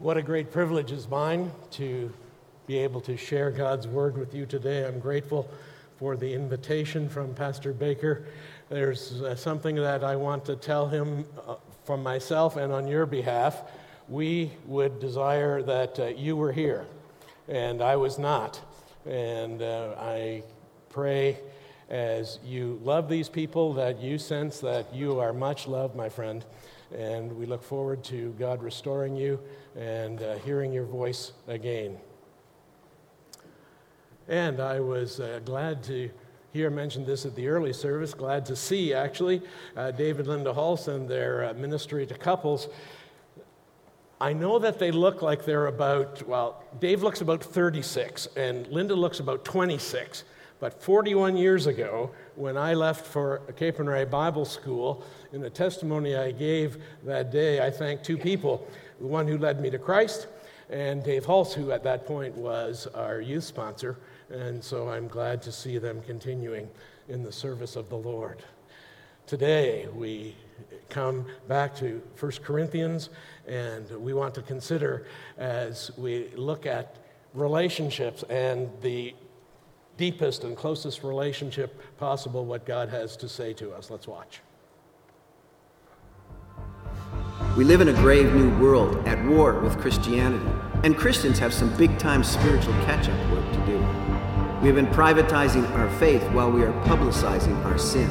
What a great privilege is mine to be able to share God's word with you today. I'm grateful for the invitation from Pastor Baker. There's uh, something that I want to tell him uh, from myself and on your behalf. We would desire that uh, you were here, and I was not. And uh, I pray as you love these people that you sense that you are much loved, my friend. And we look forward to God restoring you and uh, hearing your voice again. And I was uh, glad to hear mentioned this at the early service, glad to see actually uh, David Linda Halson, their uh, ministry to couples. I know that they look like they're about, well, Dave looks about 36 and Linda looks about 26. But 41 years ago, when I left for Capernwray Bible School, in a testimony I gave that day, I thanked two people the one who led me to Christ, and Dave Hulse, who at that point was our youth sponsor. And so I'm glad to see them continuing in the service of the Lord. Today, we come back to 1 Corinthians, and we want to consider as we look at relationships and the deepest and closest relationship possible what God has to say to us. Let's watch. We live in a grave new world at war with Christianity, and Christians have some big time spiritual catch up work to do. We have been privatizing our faith while we are publicizing our sin.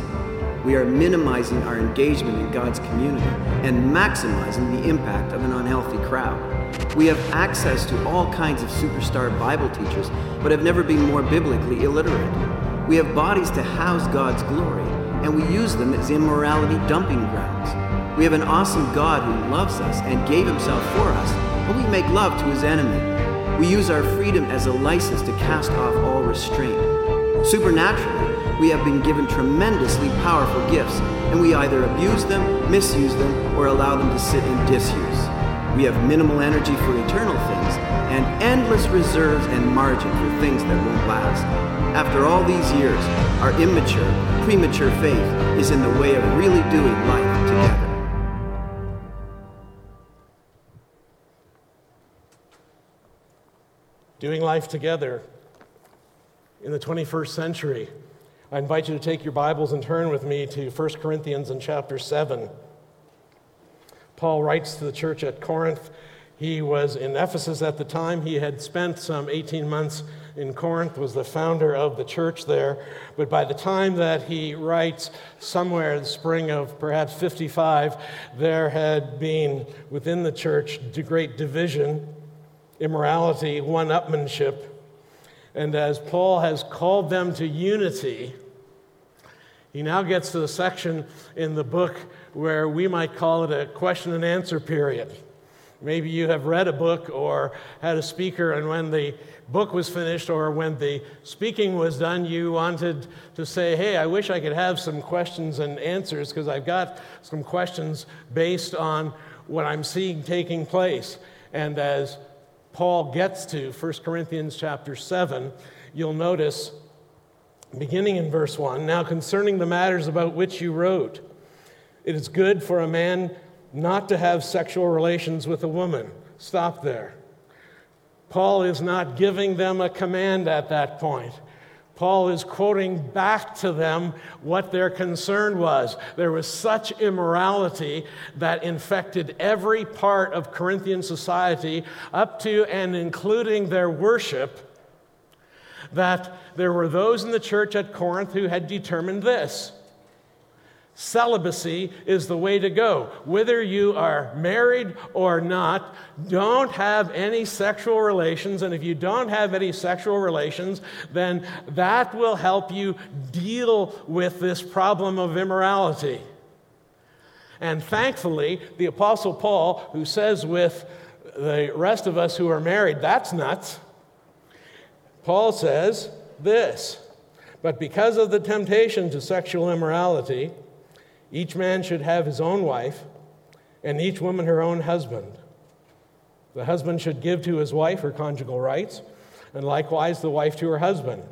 We are minimizing our engagement in God's community and maximizing the impact of an unhealthy crowd. We have access to all kinds of superstar Bible teachers, but have never been more biblically illiterate. We have bodies to house God's glory, and we use them as immorality dumping grounds. We have an awesome God who loves us and gave himself for us, but we make love to his enemy. We use our freedom as a license to cast off all restraint. Supernaturally, we have been given tremendously powerful gifts, and we either abuse them, misuse them, or allow them to sit in disuse. We have minimal energy for eternal things and endless reserves and margin for things that won't last. After all these years, our immature, premature faith is in the way of really doing life together. Doing life together in the 21st century. I invite you to take your Bibles and turn with me to 1 Corinthians in chapter 7. Paul writes to the church at Corinth. He was in Ephesus at the time. He had spent some 18 months in Corinth, was the founder of the church there. But by the time that he writes, somewhere in the spring of perhaps 55, there had been within the church great division immorality, one upmanship. And as Paul has called them to unity, he now gets to the section in the book where we might call it a question and answer period. Maybe you have read a book or had a speaker, and when the book was finished or when the speaking was done, you wanted to say, Hey, I wish I could have some questions and answers because I've got some questions based on what I'm seeing taking place. And as Paul gets to 1 Corinthians chapter 7, you'll notice, beginning in verse 1 Now concerning the matters about which you wrote, it is good for a man not to have sexual relations with a woman. Stop there. Paul is not giving them a command at that point. Paul is quoting back to them what their concern was. There was such immorality that infected every part of Corinthian society, up to and including their worship, that there were those in the church at Corinth who had determined this Celibacy is the way to go. Whether you are married or not, don't have any sexual relations. And if you don't have any sexual relations, then that will help you deal with this problem of immorality. And thankfully, the Apostle Paul, who says with the rest of us who are married, that's nuts, Paul says this. But because of the temptation to sexual immorality, each man should have his own wife, and each woman her own husband. The husband should give to his wife her conjugal rights, and likewise the wife to her husband.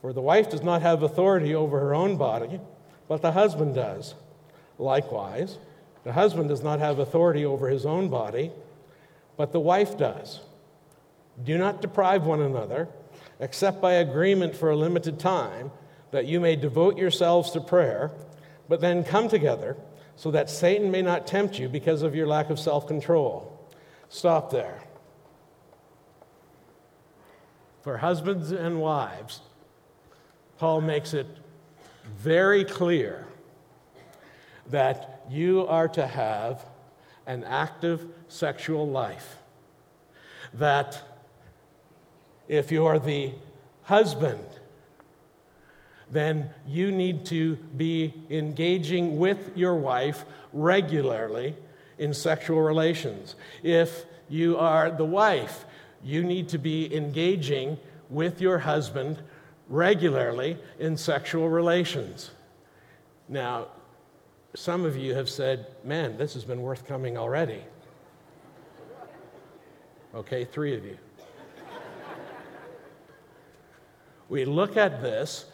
For the wife does not have authority over her own body, but the husband does. Likewise, the husband does not have authority over his own body, but the wife does. Do not deprive one another, except by agreement for a limited time, that you may devote yourselves to prayer, but then come together so that Satan may not tempt you because of your lack of self control. Stop there. For husbands and wives, Paul makes it very clear that you are to have an active sexual life. That if you are the husband, then you need to be engaging with your wife regularly in sexual relations. If you are the wife, you need to be engaging with your husband regularly in sexual relations. Now, some of you have said, Man, this has been worth coming already. Okay, three of you. we look at this,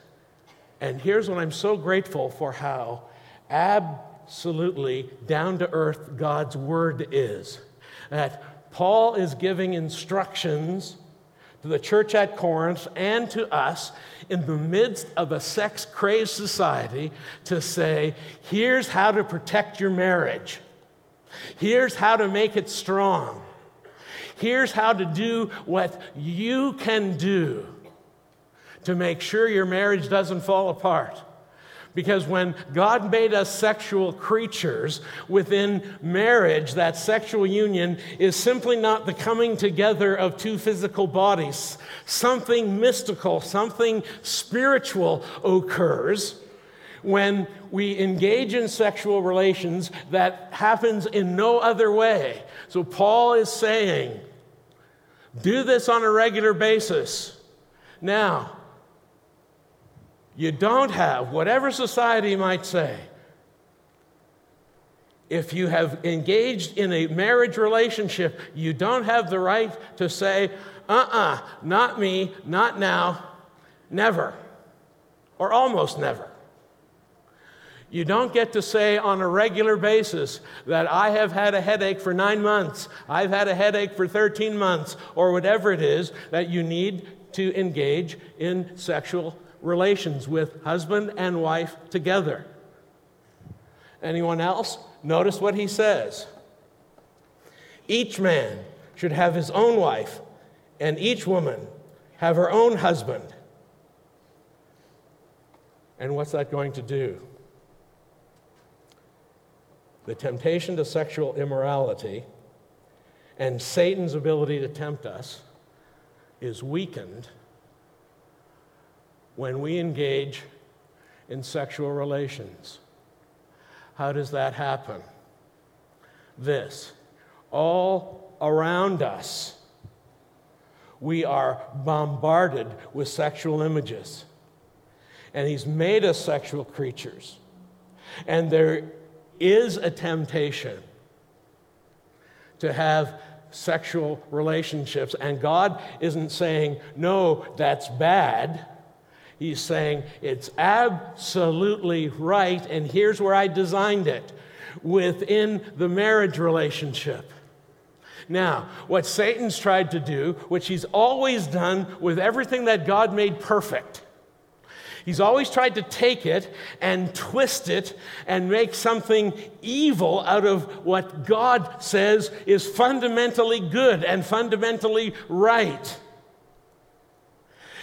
and here's what I'm so grateful for how absolutely down to earth God's word is. That Paul is giving instructions to the church at Corinth and to us in the midst of a sex crazed society to say, here's how to protect your marriage, here's how to make it strong, here's how to do what you can do to make sure your marriage doesn't fall apart. Because when God made us sexual creatures within marriage, that sexual union is simply not the coming together of two physical bodies. Something mystical, something spiritual occurs when we engage in sexual relations that happens in no other way. So Paul is saying, do this on a regular basis. Now, you don't have, whatever society might say, if you have engaged in a marriage relationship, you don't have the right to say, uh uh-uh, uh, not me, not now, never, or almost never. You don't get to say on a regular basis that I have had a headache for nine months, I've had a headache for 13 months, or whatever it is that you need to engage in sexual relations with husband and wife together. Anyone else? Notice what he says. Each man should have his own wife, and each woman have her own husband. And what's that going to do? The temptation to sexual immorality and Satan's ability to tempt us is weakened when we engage in sexual relations. How does that happen? This all around us, we are bombarded with sexual images. And He's made us sexual creatures. And there is a temptation to have sexual relationships. And God isn't saying, no, that's bad. He's saying it's absolutely right, and here's where I designed it within the marriage relationship. Now, what Satan's tried to do, which he's always done with everything that God made perfect, he's always tried to take it and twist it and make something evil out of what God says is fundamentally good and fundamentally right.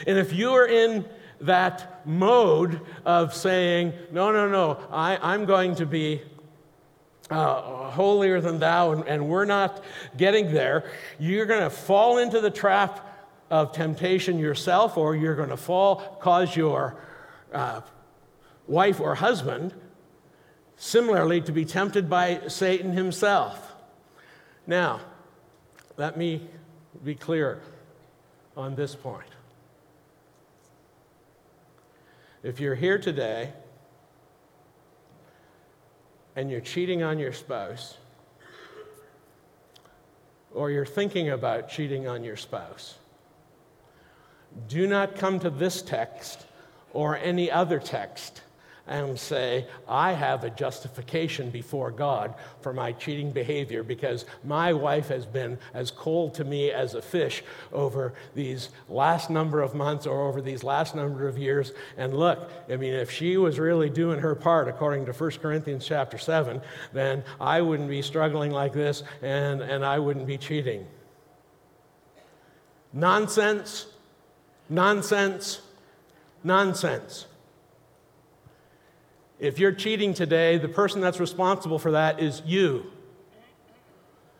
And if you are in that mode of saying, no, no, no, I, am going to be uh, holier than thou, and, and we're not getting there, you're going to fall into the trap of temptation yourself, or you're going to fall, cause your uh, wife or husband similarly to be tempted by Satan himself. Now, let me be clear on this point. If you're here today and you're cheating on your spouse, or you're thinking about cheating on your spouse, do not come to this text or any other text and say, I have a justification before God for my cheating behavior because my wife has been as cold to me as a fish over these last number of months or over these last number of years. And look, I mean, if she was really doing her part according to 1 Corinthians chapter 7, then I wouldn't be struggling like this and, and I wouldn't be cheating. Nonsense, nonsense, nonsense. If you're cheating today, the person that's responsible for that is you,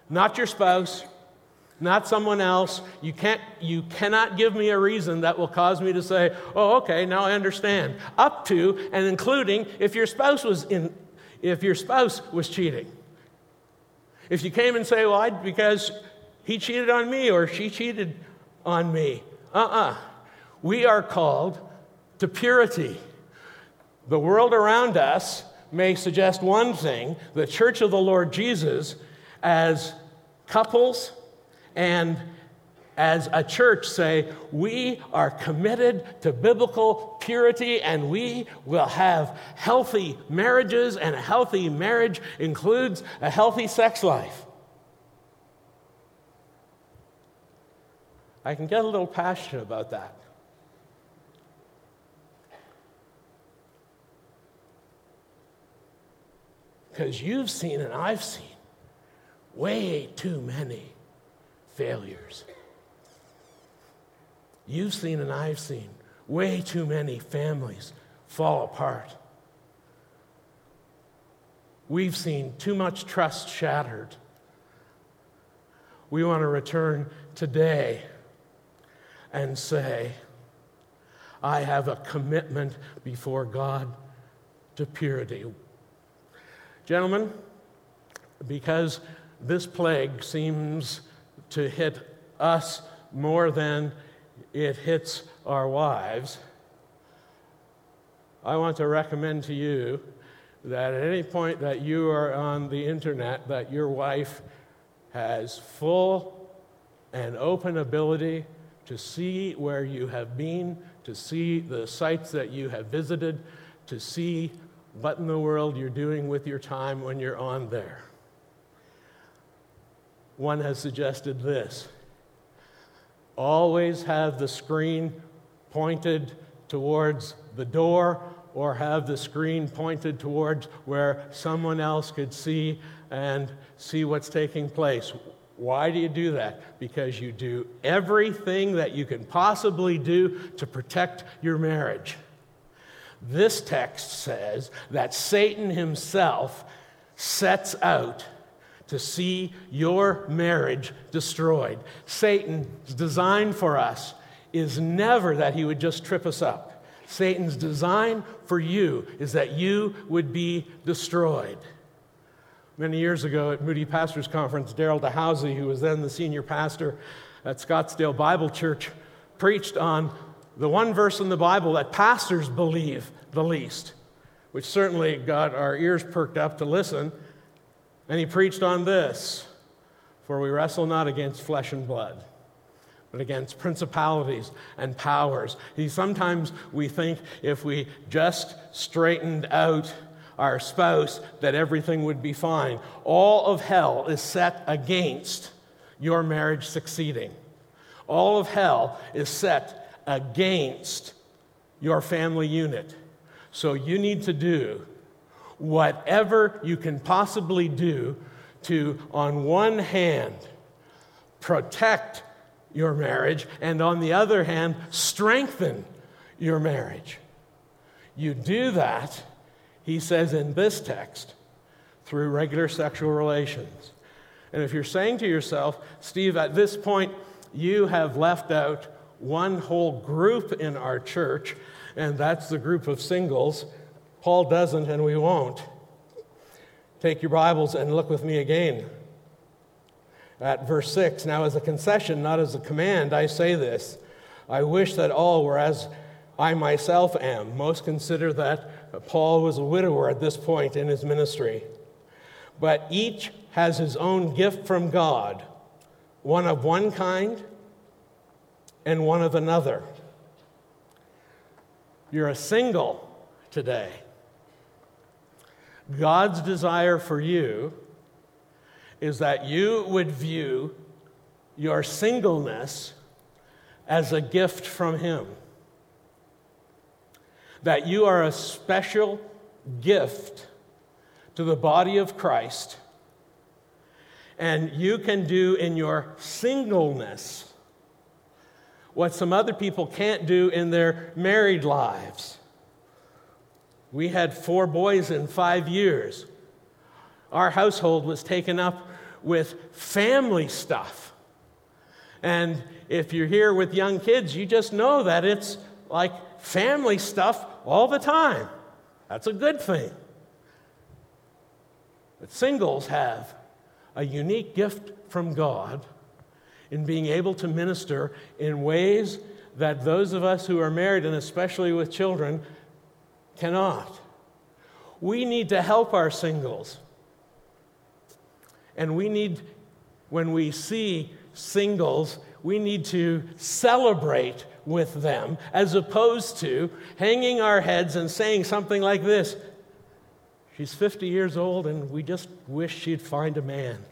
not your spouse, not someone else. You, can't, you cannot give me a reason that will cause me to say, oh, okay, now I understand. Up to and including if your spouse was, in, if your spouse was cheating. If you came and say, well, I, because he cheated on me or she cheated on me. Uh uh-uh. uh We are called to purity. The world around us may suggest one thing the church of the Lord Jesus, as couples and as a church, say, we are committed to biblical purity and we will have healthy marriages, and a healthy marriage includes a healthy sex life. I can get a little passionate about that. Because you've seen and I've seen way too many failures. You've seen and I've seen way too many families fall apart. We've seen too much trust shattered. We want to return today and say, I have a commitment before God to purity. Gentlemen, because this plague seems to hit us more than it hits our wives, I want to recommend to you that at any point that you are on the internet, that your wife has full and open ability to see where you have been, to see the sites that you have visited, to see what in the world you're doing with your time when you're on there. One has suggested this always have the screen pointed towards the door or have the screen pointed towards where someone else could see and see what's taking place. Why do you do that? Because you do everything that you can possibly do to protect your marriage. This text says that Satan himself sets out to see your marriage destroyed. Satan's design for us is never that he would just trip us up. Satan's design for you is that you would be destroyed. Many years ago at Moody Pastors Conference, Darryl DelHousaye, who was then the senior pastor at Scottsdale Bible Church, preached on the one verse in the Bible that pastors believe the least, which certainly got our ears perked up to listen. And he preached on this For we wrestle not against flesh and blood, but against principalities and powers. He, sometimes we think if we just straightened out our spouse, that everything would be fine. All of hell is set against your marriage succeeding. All of hell is set against your family unit. So you need to do whatever you can possibly do to, on one hand, protect your marriage, and on the other hand, strengthen your marriage. You do that, he says in this text, through regular sexual relations. And if you're saying to yourself, Steve, at this point, you have left out one whole group in our church, and that's the group of singles. Paul doesn't, and we won't. Take your Bibles and look with me again at verse 6. Now, as a concession, not as a command, I say this I wish that all were as I myself am. Most consider that Paul was a widower at this point in his ministry. But each has his own gift from God, one of one kind and one of another. You're a single today. God's desire for you is that you would view your singleness as a gift from Him. That you are a special gift to the body of Christ, and you can do in your singleness what some other people can't do in their married lives. We had four boys in five years. Our household was taken up with family stuff. And if you're here with young kids, you just know that it's like family stuff all the time. That's a good thing. But singles have a unique gift from God in being able to minister in ways that those of us who are married, and especially with children, cannot. We need to help our singles. And we need, when we see singles, we need to celebrate with them as opposed to hanging our heads and saying something like this She's 50 years old and we just wish she'd find a man.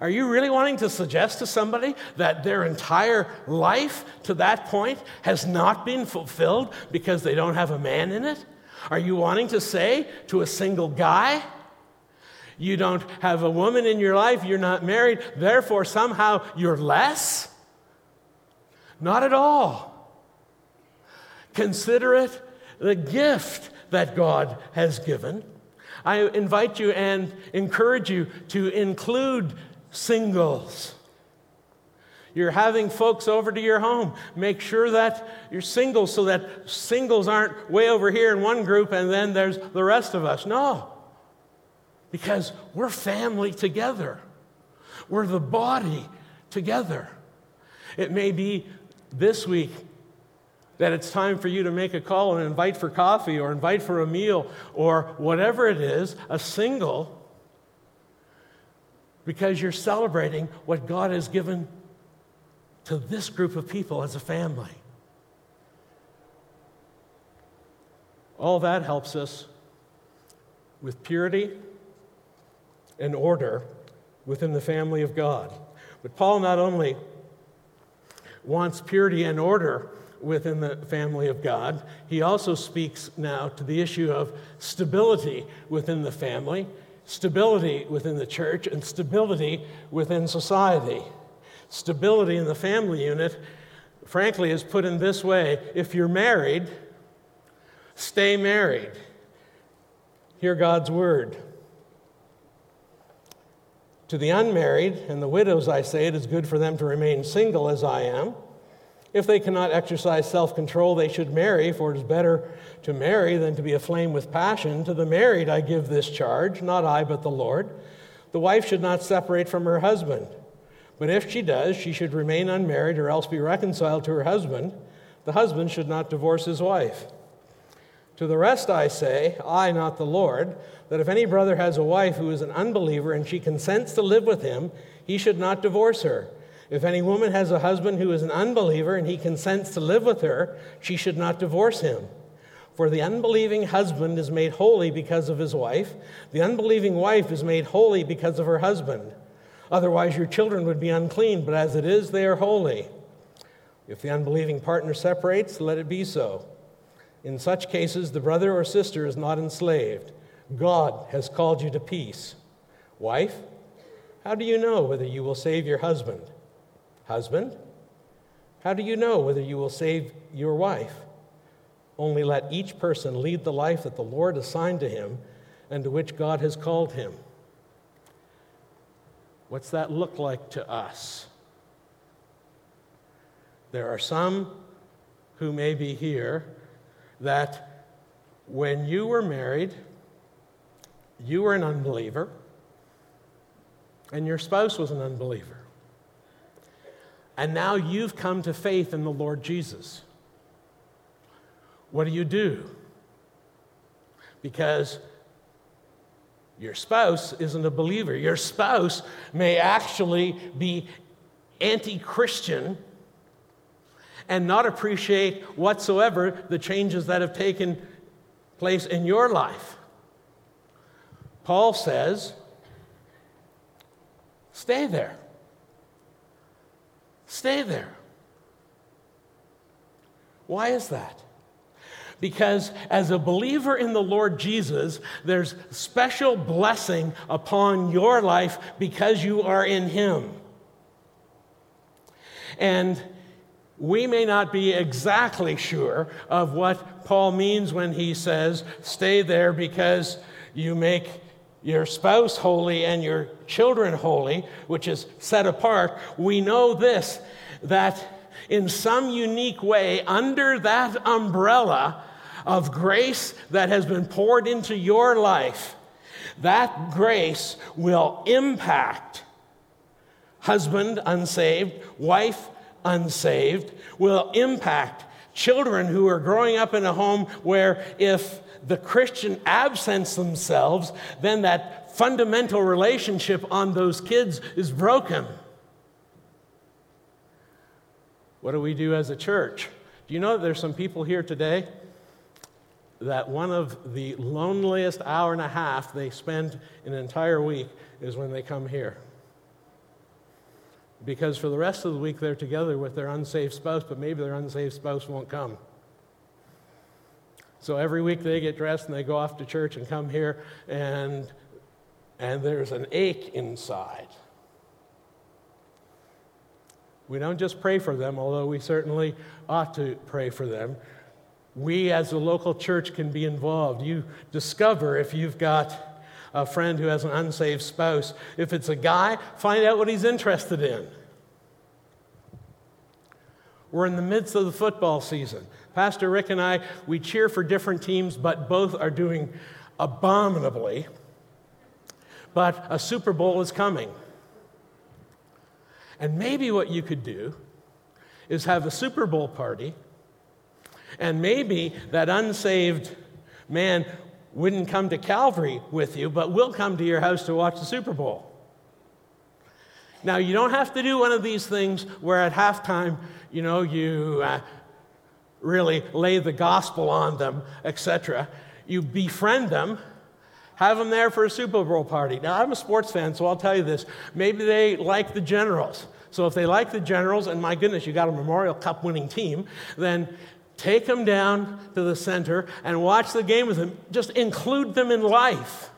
Are you really wanting to suggest to somebody that their entire life to that point has not been fulfilled because they don't have a man in it? Are you wanting to say to a single guy, you don't have a woman in your life, you're not married, therefore somehow you're less? Not at all. Consider it the gift that God has given. I invite you and encourage you to include singles. You're having folks over to your home. Make sure that you're single so that singles aren't way over here in one group and then there's the rest of us. No, because we're family together, we're the body together. It may be this week that it's time for you to make a call and invite for coffee or invite for a meal or whatever it is, a single, because you're celebrating what God has given to this group of people as a family. All that helps us with purity and order within the family of God. But Paul not only wants purity and order within the family of God, he also speaks now to the issue of stability within the family, stability within the church, and stability within society. Stability in the family unit, frankly, is put in this way if you're married, stay married. Hear God's word. To the unmarried and the widows, I say it is good for them to remain single as I am. If they cannot exercise self control, they should marry, for it is better to marry than to be aflame with passion. To the married, I give this charge, not I, but the Lord. The wife should not separate from her husband. But if she does, she should remain unmarried or else be reconciled to her husband. The husband should not divorce his wife. To the rest I say, I, not the Lord, that if any brother has a wife who is an unbeliever and she consents to live with him, he should not divorce her. If any woman has a husband who is an unbeliever and he consents to live with her, she should not divorce him. For the unbelieving husband is made holy because of his wife, the unbelieving wife is made holy because of her husband. Otherwise, your children would be unclean, but as it is, they are holy. If the unbelieving partner separates, let it be so. In such cases, the brother or sister is not enslaved. God has called you to peace. Wife, how do you know whether you will save your husband? Husband, how do you know whether you will save your wife? Only let each person lead the life that the Lord assigned to him and to which God has called him. What's that look like to us? There are some who may be here that when you were married, you were an unbeliever, and your spouse was an unbeliever. And now you've come to faith in the Lord Jesus. What do you do? Because your spouse isn't a believer. Your spouse may actually be anti Christian and not appreciate whatsoever the changes that have taken place in your life. Paul says, stay there. Stay there. Why is that? Because as a believer in the Lord Jesus, there's special blessing upon your life because you are in Him. And we may not be exactly sure of what Paul means when he says, stay there because you make your spouse holy and your children holy, which is set apart. We know this that in some unique way, under that umbrella of grace that has been poured into your life, that grace will impact husband unsaved, wife unsaved, will impact children who are growing up in a home where if the Christian absents themselves, then that fundamental relationship on those kids is broken. What do we do as a church? Do you know that there's some people here today that one of the loneliest hour and a half they spend an entire week is when they come here? Because for the rest of the week they're together with their unsaved spouse, but maybe their unsaved spouse won't come. So every week they get dressed and they go off to church and come here, and, and there's an ache inside. We don't just pray for them, although we certainly ought to pray for them. We, as a local church, can be involved. You discover if you've got a friend who has an unsaved spouse. If it's a guy, find out what he's interested in. We're in the midst of the football season. Pastor Rick and I, we cheer for different teams, but both are doing abominably. But a Super Bowl is coming. And maybe what you could do is have a Super Bowl party, and maybe that unsaved man wouldn't come to Calvary with you, but will come to your house to watch the Super Bowl. Now, you don't have to do one of these things where at halftime, you know, you uh, really lay the gospel on them, etc. You befriend them have them there for a Super Bowl party. Now, I'm a sports fan, so I'll tell you this. Maybe they like the Generals. So if they like the Generals, and my goodness, you got a Memorial Cup winning team, then take them down to the center and watch the game with them. Just include them in life.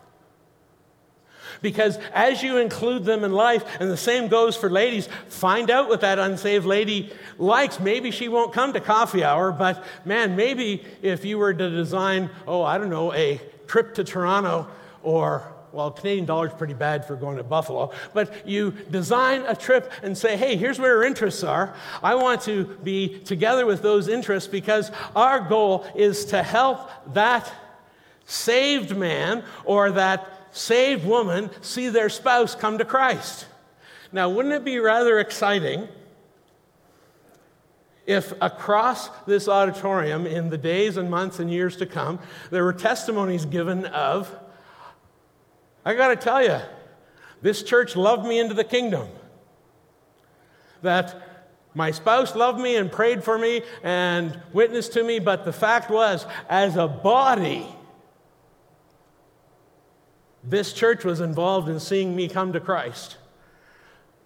Because as you include them in life, and the same goes for ladies, find out what that unsaved lady likes. Maybe she won't come to coffee hour, but man, maybe if you were to design, oh, I don't know, a trip to Toronto or well, Canadian dollar's pretty bad for going to Buffalo, but you design a trip and say, hey, here's where our interests are. I want to be together with those interests because our goal is to help that saved man or that saved woman see their spouse come to Christ. Now, wouldn't it be rather exciting if across this auditorium in the days and months and years to come, there were testimonies given of, I got to tell you, this church loved me into the kingdom. That my spouse loved me and prayed for me and witnessed to me, but the fact was, as a body, this church was involved in seeing me come to Christ.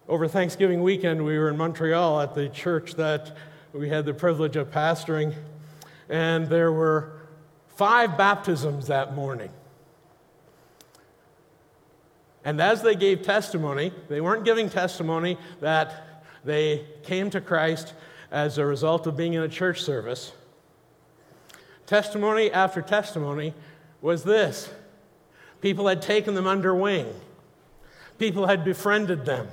Over Thanksgiving weekend, we were in Montreal at the church that we had the privilege of pastoring, and there were five baptisms that morning. And as they gave testimony, they weren't giving testimony that they came to Christ as a result of being in a church service. Testimony after testimony was this people had taken them under wing, people had befriended them.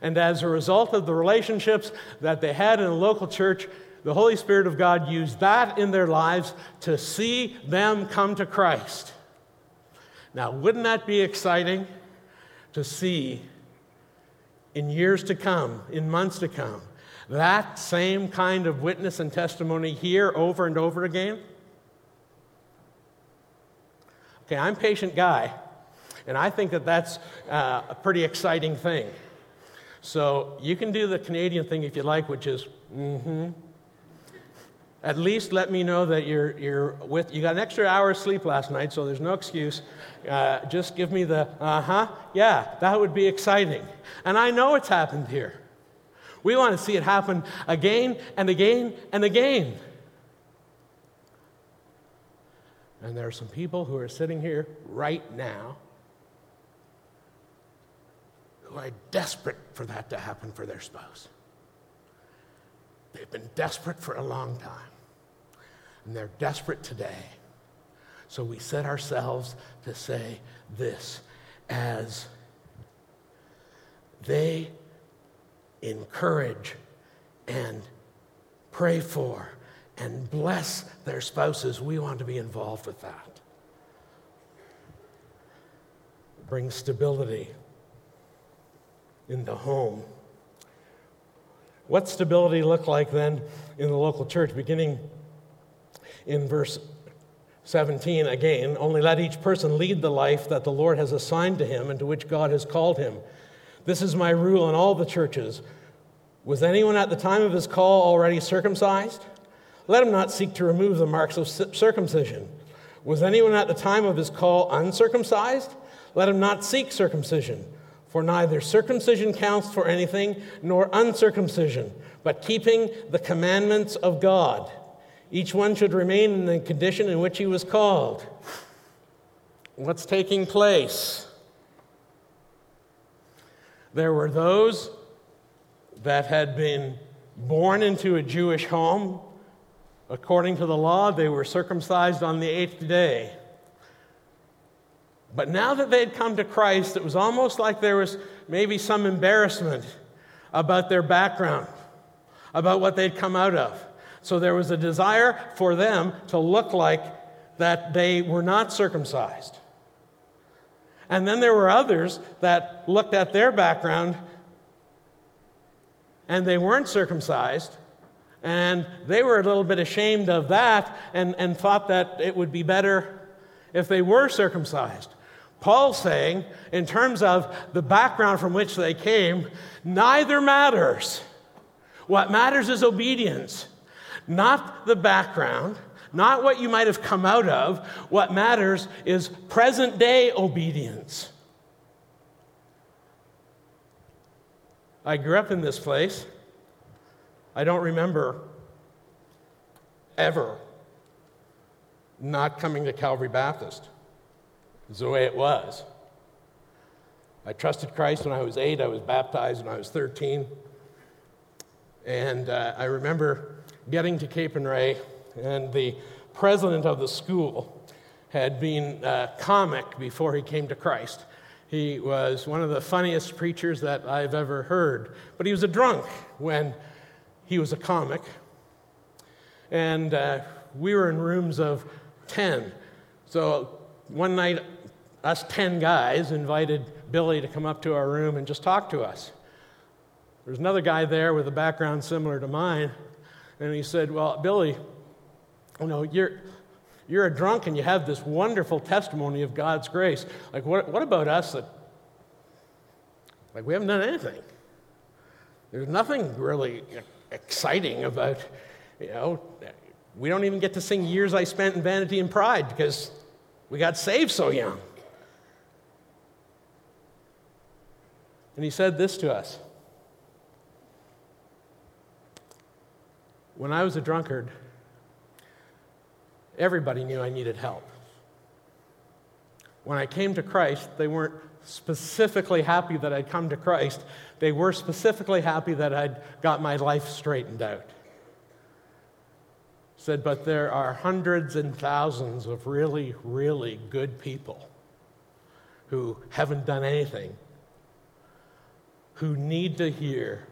And as a result of the relationships that they had in a local church, the Holy Spirit of God used that in their lives to see them come to Christ. Now, wouldn't that be exciting to see in years to come, in months to come, that same kind of witness and testimony here over and over again? Okay, I'm patient guy, and I think that that's uh, a pretty exciting thing. So you can do the Canadian thing if you like, which is, mm hmm. At least let me know that you're, you're with, you got an extra hour of sleep last night, so there's no excuse. Uh, just give me the, uh huh, yeah, that would be exciting. And I know it's happened here. We want to see it happen again and again and again. And there are some people who are sitting here right now who are desperate for that to happen for their spouse. They've been desperate for a long time, and they're desperate today. So we set ourselves to say this as they encourage and pray for and bless their spouses, we want to be involved with that. Bring stability in the home. What stability look like then in the local church? Beginning in verse 17 again, only let each person lead the life that the Lord has assigned to him and to which God has called him. This is my rule in all the churches. Was anyone at the time of his call already circumcised? Let him not seek to remove the marks of circumcision. Was anyone at the time of his call uncircumcised? Let him not seek circumcision. For neither circumcision counts for anything, nor uncircumcision, but keeping the commandments of God. Each one should remain in the condition in which he was called. What's taking place? There were those that had been born into a Jewish home. According to the law, they were circumcised on the eighth day. But now that they had come to Christ, it was almost like there was maybe some embarrassment about their background, about what they'd come out of. So there was a desire for them to look like that they were not circumcised. And then there were others that looked at their background and they weren't circumcised. And they were a little bit ashamed of that and, and thought that it would be better if they were circumcised. Paul's saying, in terms of the background from which they came, neither matters. What matters is obedience, not the background, not what you might have come out of. What matters is present day obedience. I grew up in this place. I don't remember ever not coming to Calvary Baptist. It's the way it was. I trusted Christ when I was eight. I was baptized when I was 13. And uh, I remember getting to Capernwray, and the president of the school had been a comic before he came to Christ. He was one of the funniest preachers that I've ever heard, but he was a drunk when he was a comic. And uh, we were in rooms of 10. So one night us 10 guys invited Billy to come up to our room and just talk to us. There's another guy there with a background similar to mine, and he said, Well, Billy, you know, you're, you're a drunk and you have this wonderful testimony of God's grace. Like, what, what about us that, like, we haven't done anything? There's nothing really exciting about, you know, we don't even get to sing Years I Spent in Vanity and Pride because we got saved so young. And he said this to us When I was a drunkard, everybody knew I needed help. When I came to Christ, they weren't specifically happy that I'd come to Christ. They were specifically happy that I'd got my life straightened out. Said, but there are hundreds and thousands of really, really good people who haven't done anything who need to hear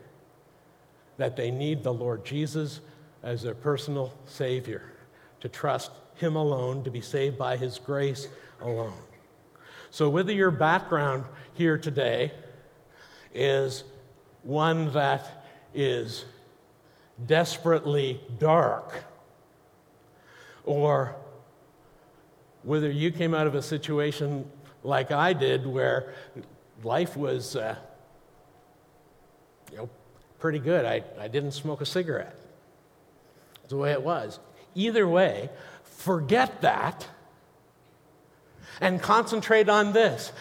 that they need the Lord Jesus as their personal Savior, to trust Him alone, to be saved by His grace alone. So, whether your background here today is one that is desperately dark, or whether you came out of a situation like I did where life was uh, you know, pretty good. I, I didn't smoke a cigarette. That's the way it was. Either way, forget that and concentrate on this.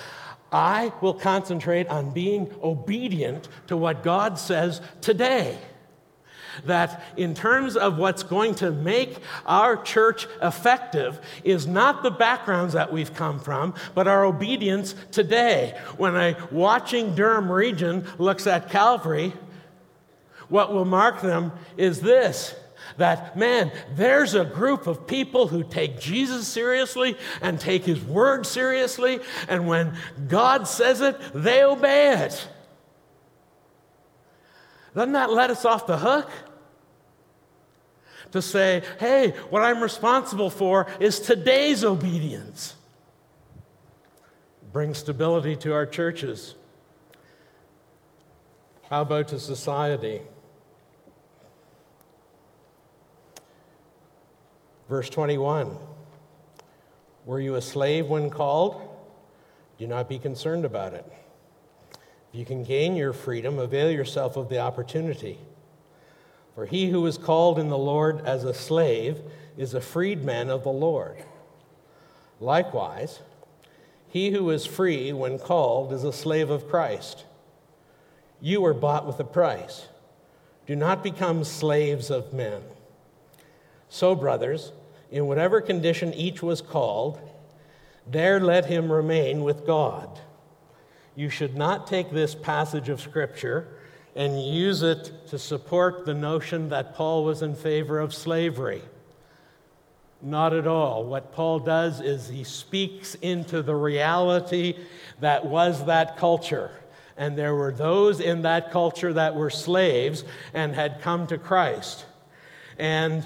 I will concentrate on being obedient to what God says today. That in terms of what's going to make our church effective is not the backgrounds that we've come from, but our obedience today. When a watching Durham region looks at Calvary, what will mark them is this that, man, there's a group of people who take Jesus seriously and take his word seriously, and when God says it, they obey it. Doesn't that let us off the hook? To say, hey, what I'm responsible for is today's obedience. Bring stability to our churches. How about to society? Verse 21 Were you a slave when called? Do not be concerned about it. If you can gain your freedom, avail yourself of the opportunity. For he who is called in the Lord as a slave is a freedman of the Lord. Likewise, he who is free when called is a slave of Christ. You were bought with a price. Do not become slaves of men. So, brothers, in whatever condition each was called, there let him remain with God. You should not take this passage of Scripture and use it to support the notion that Paul was in favor of slavery. Not at all. What Paul does is he speaks into the reality that was that culture. And there were those in that culture that were slaves and had come to Christ. And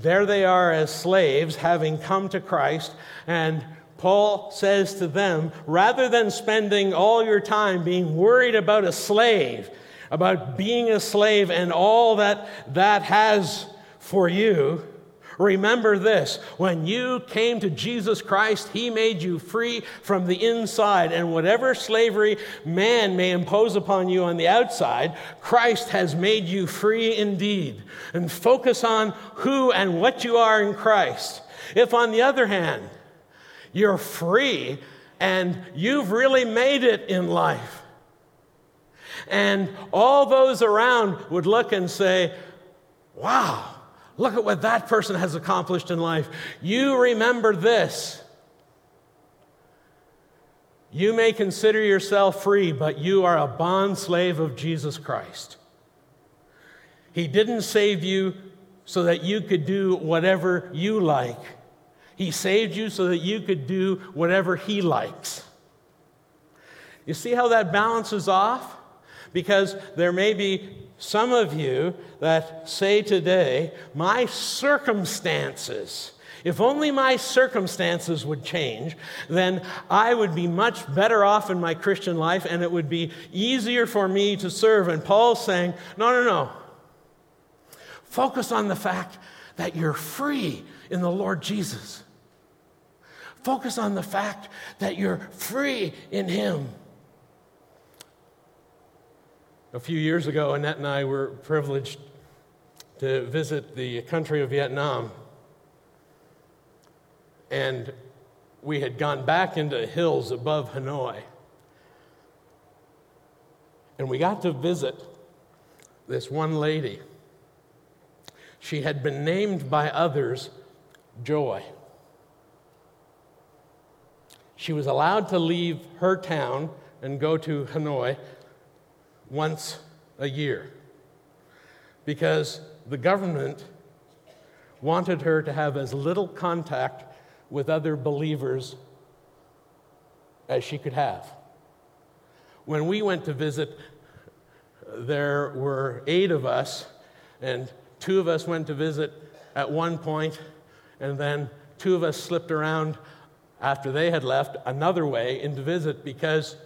there they are as slaves, having come to Christ, and Paul says to them rather than spending all your time being worried about a slave, about being a slave and all that that has for you, Remember this when you came to Jesus Christ, He made you free from the inside. And whatever slavery man may impose upon you on the outside, Christ has made you free indeed. And focus on who and what you are in Christ. If, on the other hand, you're free and you've really made it in life, and all those around would look and say, Wow, Look at what that person has accomplished in life. You remember this. You may consider yourself free, but you are a bond slave of Jesus Christ. He didn't save you so that you could do whatever you like. He saved you so that you could do whatever He likes. You see how that balances off? Because there may be some of you that say today, my circumstances, if only my circumstances would change, then I would be much better off in my Christian life and it would be easier for me to serve. And Paul's saying, no, no, no. Focus on the fact that you're free in the Lord Jesus. Focus on the fact that you're free in Him. A few years ago, Annette and I were privileged to visit the country of Vietnam. And we had gone back into the hills above Hanoi. And we got to visit this one lady. She had been named by others Joy. She was allowed to leave her town and go to Hanoi once a year because the government wanted her to have as little contact with other believers as she could have. When we went to visit, there were eight of us, and two of us went to visit at one point, and then two of us slipped around after they had left another way in to visit because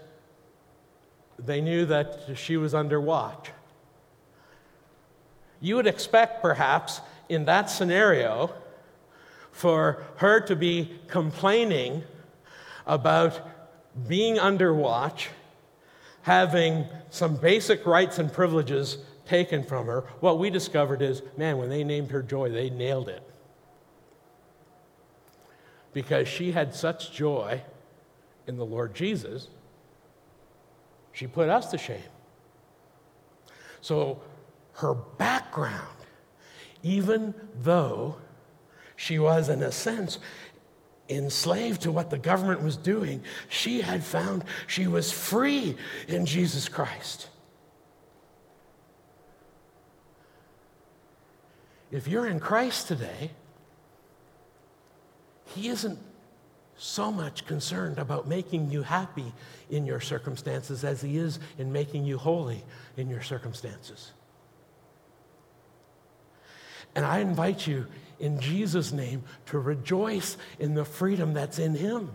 they knew that she was under watch. You would expect, perhaps, in that scenario, for her to be complaining about being under watch, having some basic rights and privileges taken from her, what we discovered is man, when they named her Joy, they nailed it. Because she had such joy in the Lord Jesus, she put us to shame. So her background, even though she was, in a sense, enslaved to what the government was doing, she had found she was free in Jesus Christ. If you're in Christ today, He isn't so much concerned about making you happy in your circumstances as He is in making you holy in your circumstances. And I invite you in Jesus' name to rejoice in the freedom that's in Him.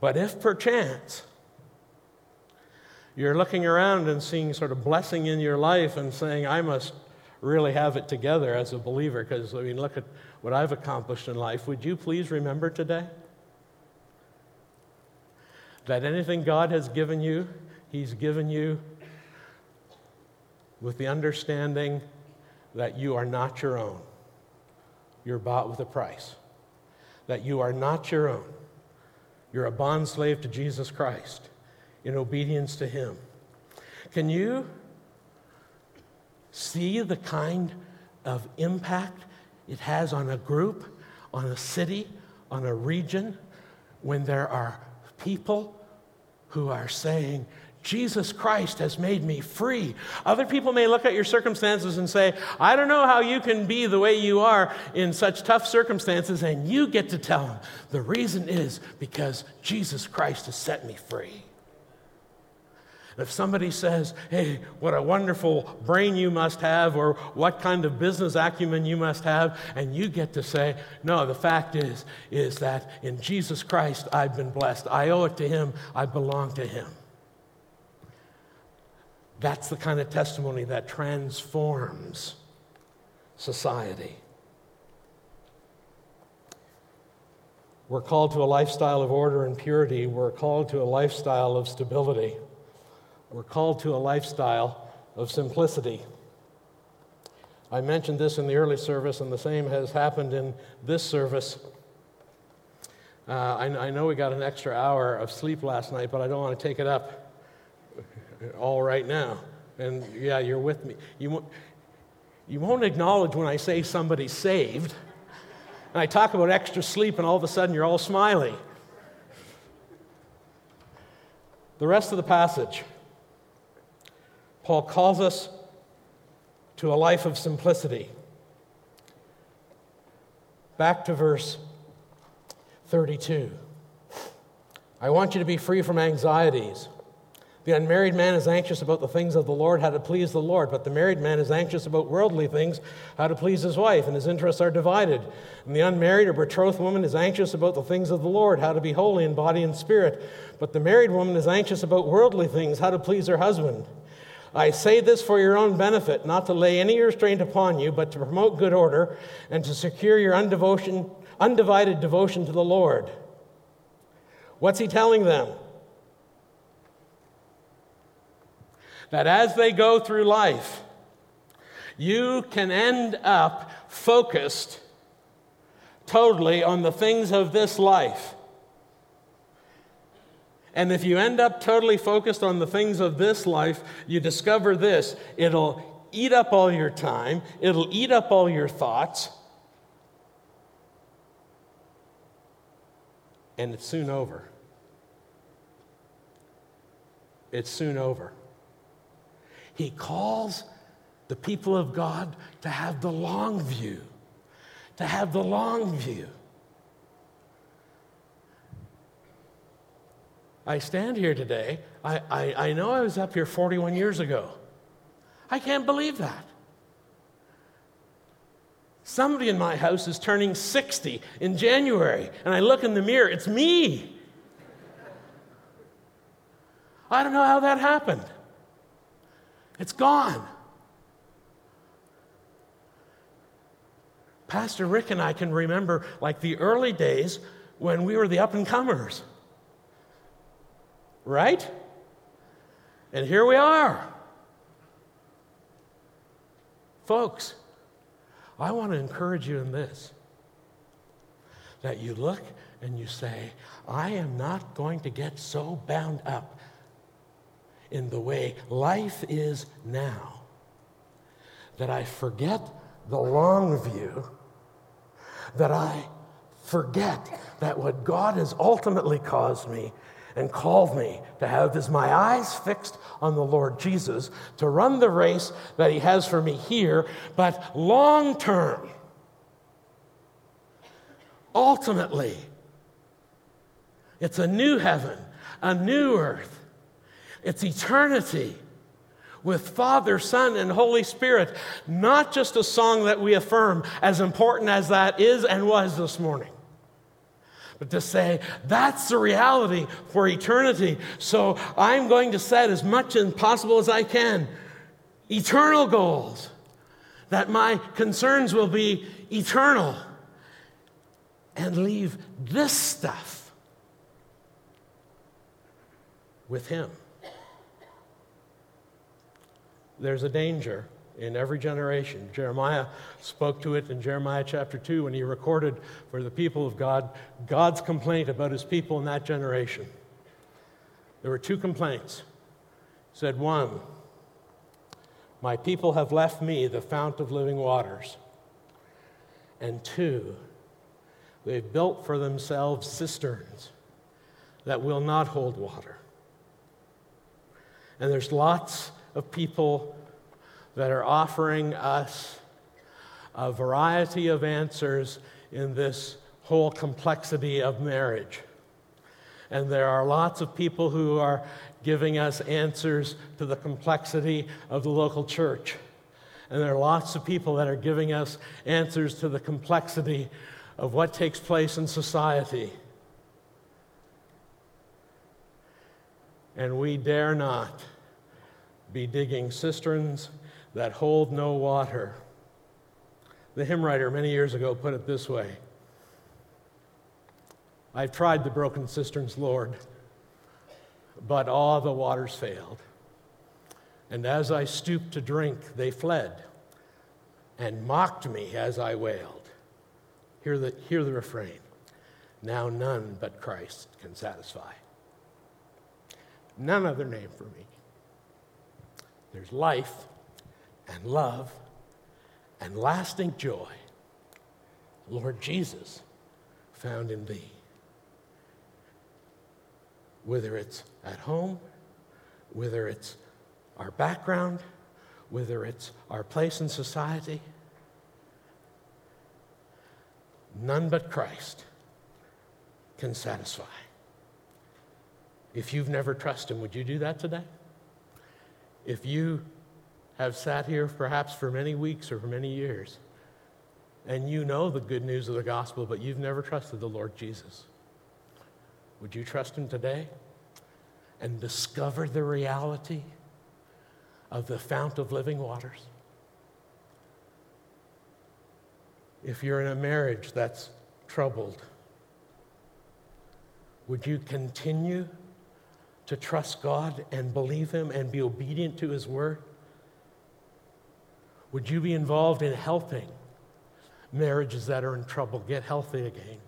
But if perchance you're looking around and seeing sort of blessing in your life and saying, I must really have it together as a believer, because I mean, look at what I've accomplished in life, would you please remember today that anything God has given you, He's given you with the understanding that you are not your own. You're bought with a price. That you are not your own. You're a bond slave to Jesus Christ in obedience to Him. Can you see the kind of impact it has on a group, on a city, on a region when there are people who are saying, Jesus Christ has made me free. Other people may look at your circumstances and say, I don't know how you can be the way you are in such tough circumstances, and you get to tell them the reason is because Jesus Christ has set me free. If somebody says, hey, what a wonderful brain you must have, or what kind of business acumen you must have, and you get to say, no, the fact is, is that in Jesus Christ I've been blessed. I owe it to Him, I belong to Him. That's the kind of testimony that transforms society. We're called to a lifestyle of order and purity. We're called to a lifestyle of stability. We're called to a lifestyle of simplicity. I mentioned this in the early service, and the same has happened in this service. Uh, I, I know we got an extra hour of sleep last night, but I don't want to take it up all right now. And yeah, you're with me. You, you won't acknowledge when I say somebody's saved. And I talk about extra sleep, and all of a sudden you're all smiley. The rest of the passage, Paul calls us to a life of simplicity. Back to verse 32. I want you to be free from anxieties. The unmarried man is anxious about the things of the Lord, how to please the Lord, but the married man is anxious about worldly things, how to please his wife, and his interests are divided. And the unmarried or betrothed woman is anxious about the things of the Lord, how to be holy in body and spirit, but the married woman is anxious about worldly things, how to please her husband. I say this for your own benefit, not to lay any restraint upon you, but to promote good order and to secure your undivided devotion to the Lord. What's he telling them? that as they go through life, you can end up focused totally on the things of this life. And if you end up totally focused on the things of this life, you discover this it'll eat up all your time, it'll eat up all your thoughts, and it's soon over. It's soon over. He calls the people of God to have the long view, to have the long view. I stand here today. I, I, I know I was up here 41 years ago. I can't believe that. Somebody in my house is turning 60 in January, and I look in the mirror, it's me. I don't know how that happened. It's gone. Pastor Rick and I can remember like the early days when we were the up and comers. Right? And here we are. Folks, I want to encourage you in this that you look and you say, I am not going to get so bound up in the way life is now that I forget the long view, that I forget that what God has ultimately caused me and called me to have is my eyes fixed on the Lord Jesus, to run the race that He has for me here, but long term, ultimately, it's a new heaven, a new earth, it's eternity with Father, Son, and Holy Spirit, not just a song that we affirm, as important as that is and was this morning but to say that's the reality for eternity. So I'm going to set as much as possible as I can eternal goals, that my concerns will be eternal, and leave this stuff with Him. There's a danger in every generation. Jeremiah spoke to it in Jeremiah chapter 2 when he recorded for the people of God God's complaint about his people in that generation. There were two complaints. He said, One, my people have left me the fount of living waters. And two, they've built for themselves cisterns that will not hold water. And there's lots of people that are offering us a variety of answers in this whole complexity of marriage. And there are lots of people who are giving us answers to the complexity of the local church. And there are lots of people that are giving us answers to the complexity of what takes place in society. And we dare not be digging cisterns that hold no water. The hymn writer many years ago put it this way I've tried the broken cisterns, Lord, but all the waters failed. And as I stooped to drink, they fled and mocked me as I wailed. Hear the, hear the refrain. Now none but Christ can satisfy. None other name for me. There's life and love and lasting joy, Lord Jesus, found in thee. Whether it's at home, whether it's our background, whether it's our place in society, none but Christ can satisfy. If you've never trusted Him, would you do that today? If you have sat here perhaps for many weeks or for many years, and you know the good news of the gospel, but you've never trusted the Lord Jesus. Would you trust Him today and discover the reality of the fount of living waters? If you're in a marriage that's troubled, would you continue to trust God and believe Him and be obedient to His word? Would you be involved in helping marriages that are in trouble get healthy again?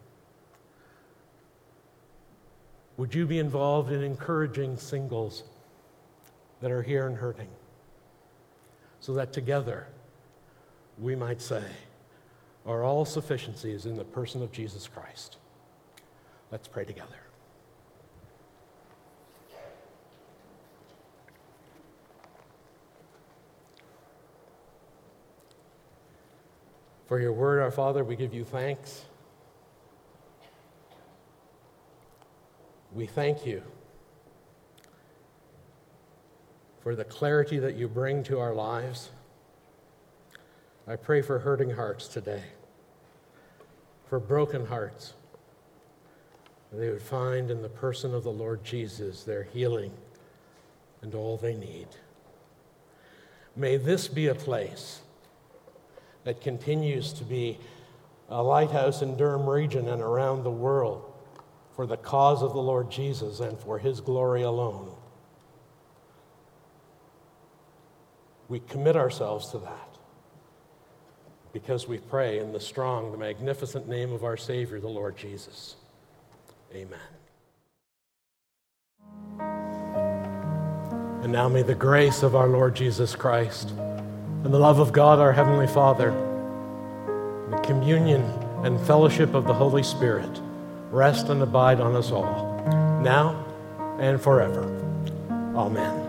Would you be involved in encouraging singles that are here and hurting? So that together we might say, our all sufficiency is in the person of Jesus Christ. Let's pray together. For your word, our Father, we give you thanks. We thank you for the clarity that you bring to our lives. I pray for hurting hearts today, for broken hearts. They would find in the person of the Lord Jesus their healing and all they need. May this be a place that continues to be a lighthouse in Durham region and around the world for the cause of the Lord Jesus and for his glory alone. We commit ourselves to that. because we pray in the strong, the magnificent name of our Savior, the Lord Jesus. Amen. And now may the grace of our Lord Jesus Christ and the love of God, our Heavenly Father, and the communion and fellowship of the Holy Spirit rest and abide on us all, now and forever. Amen.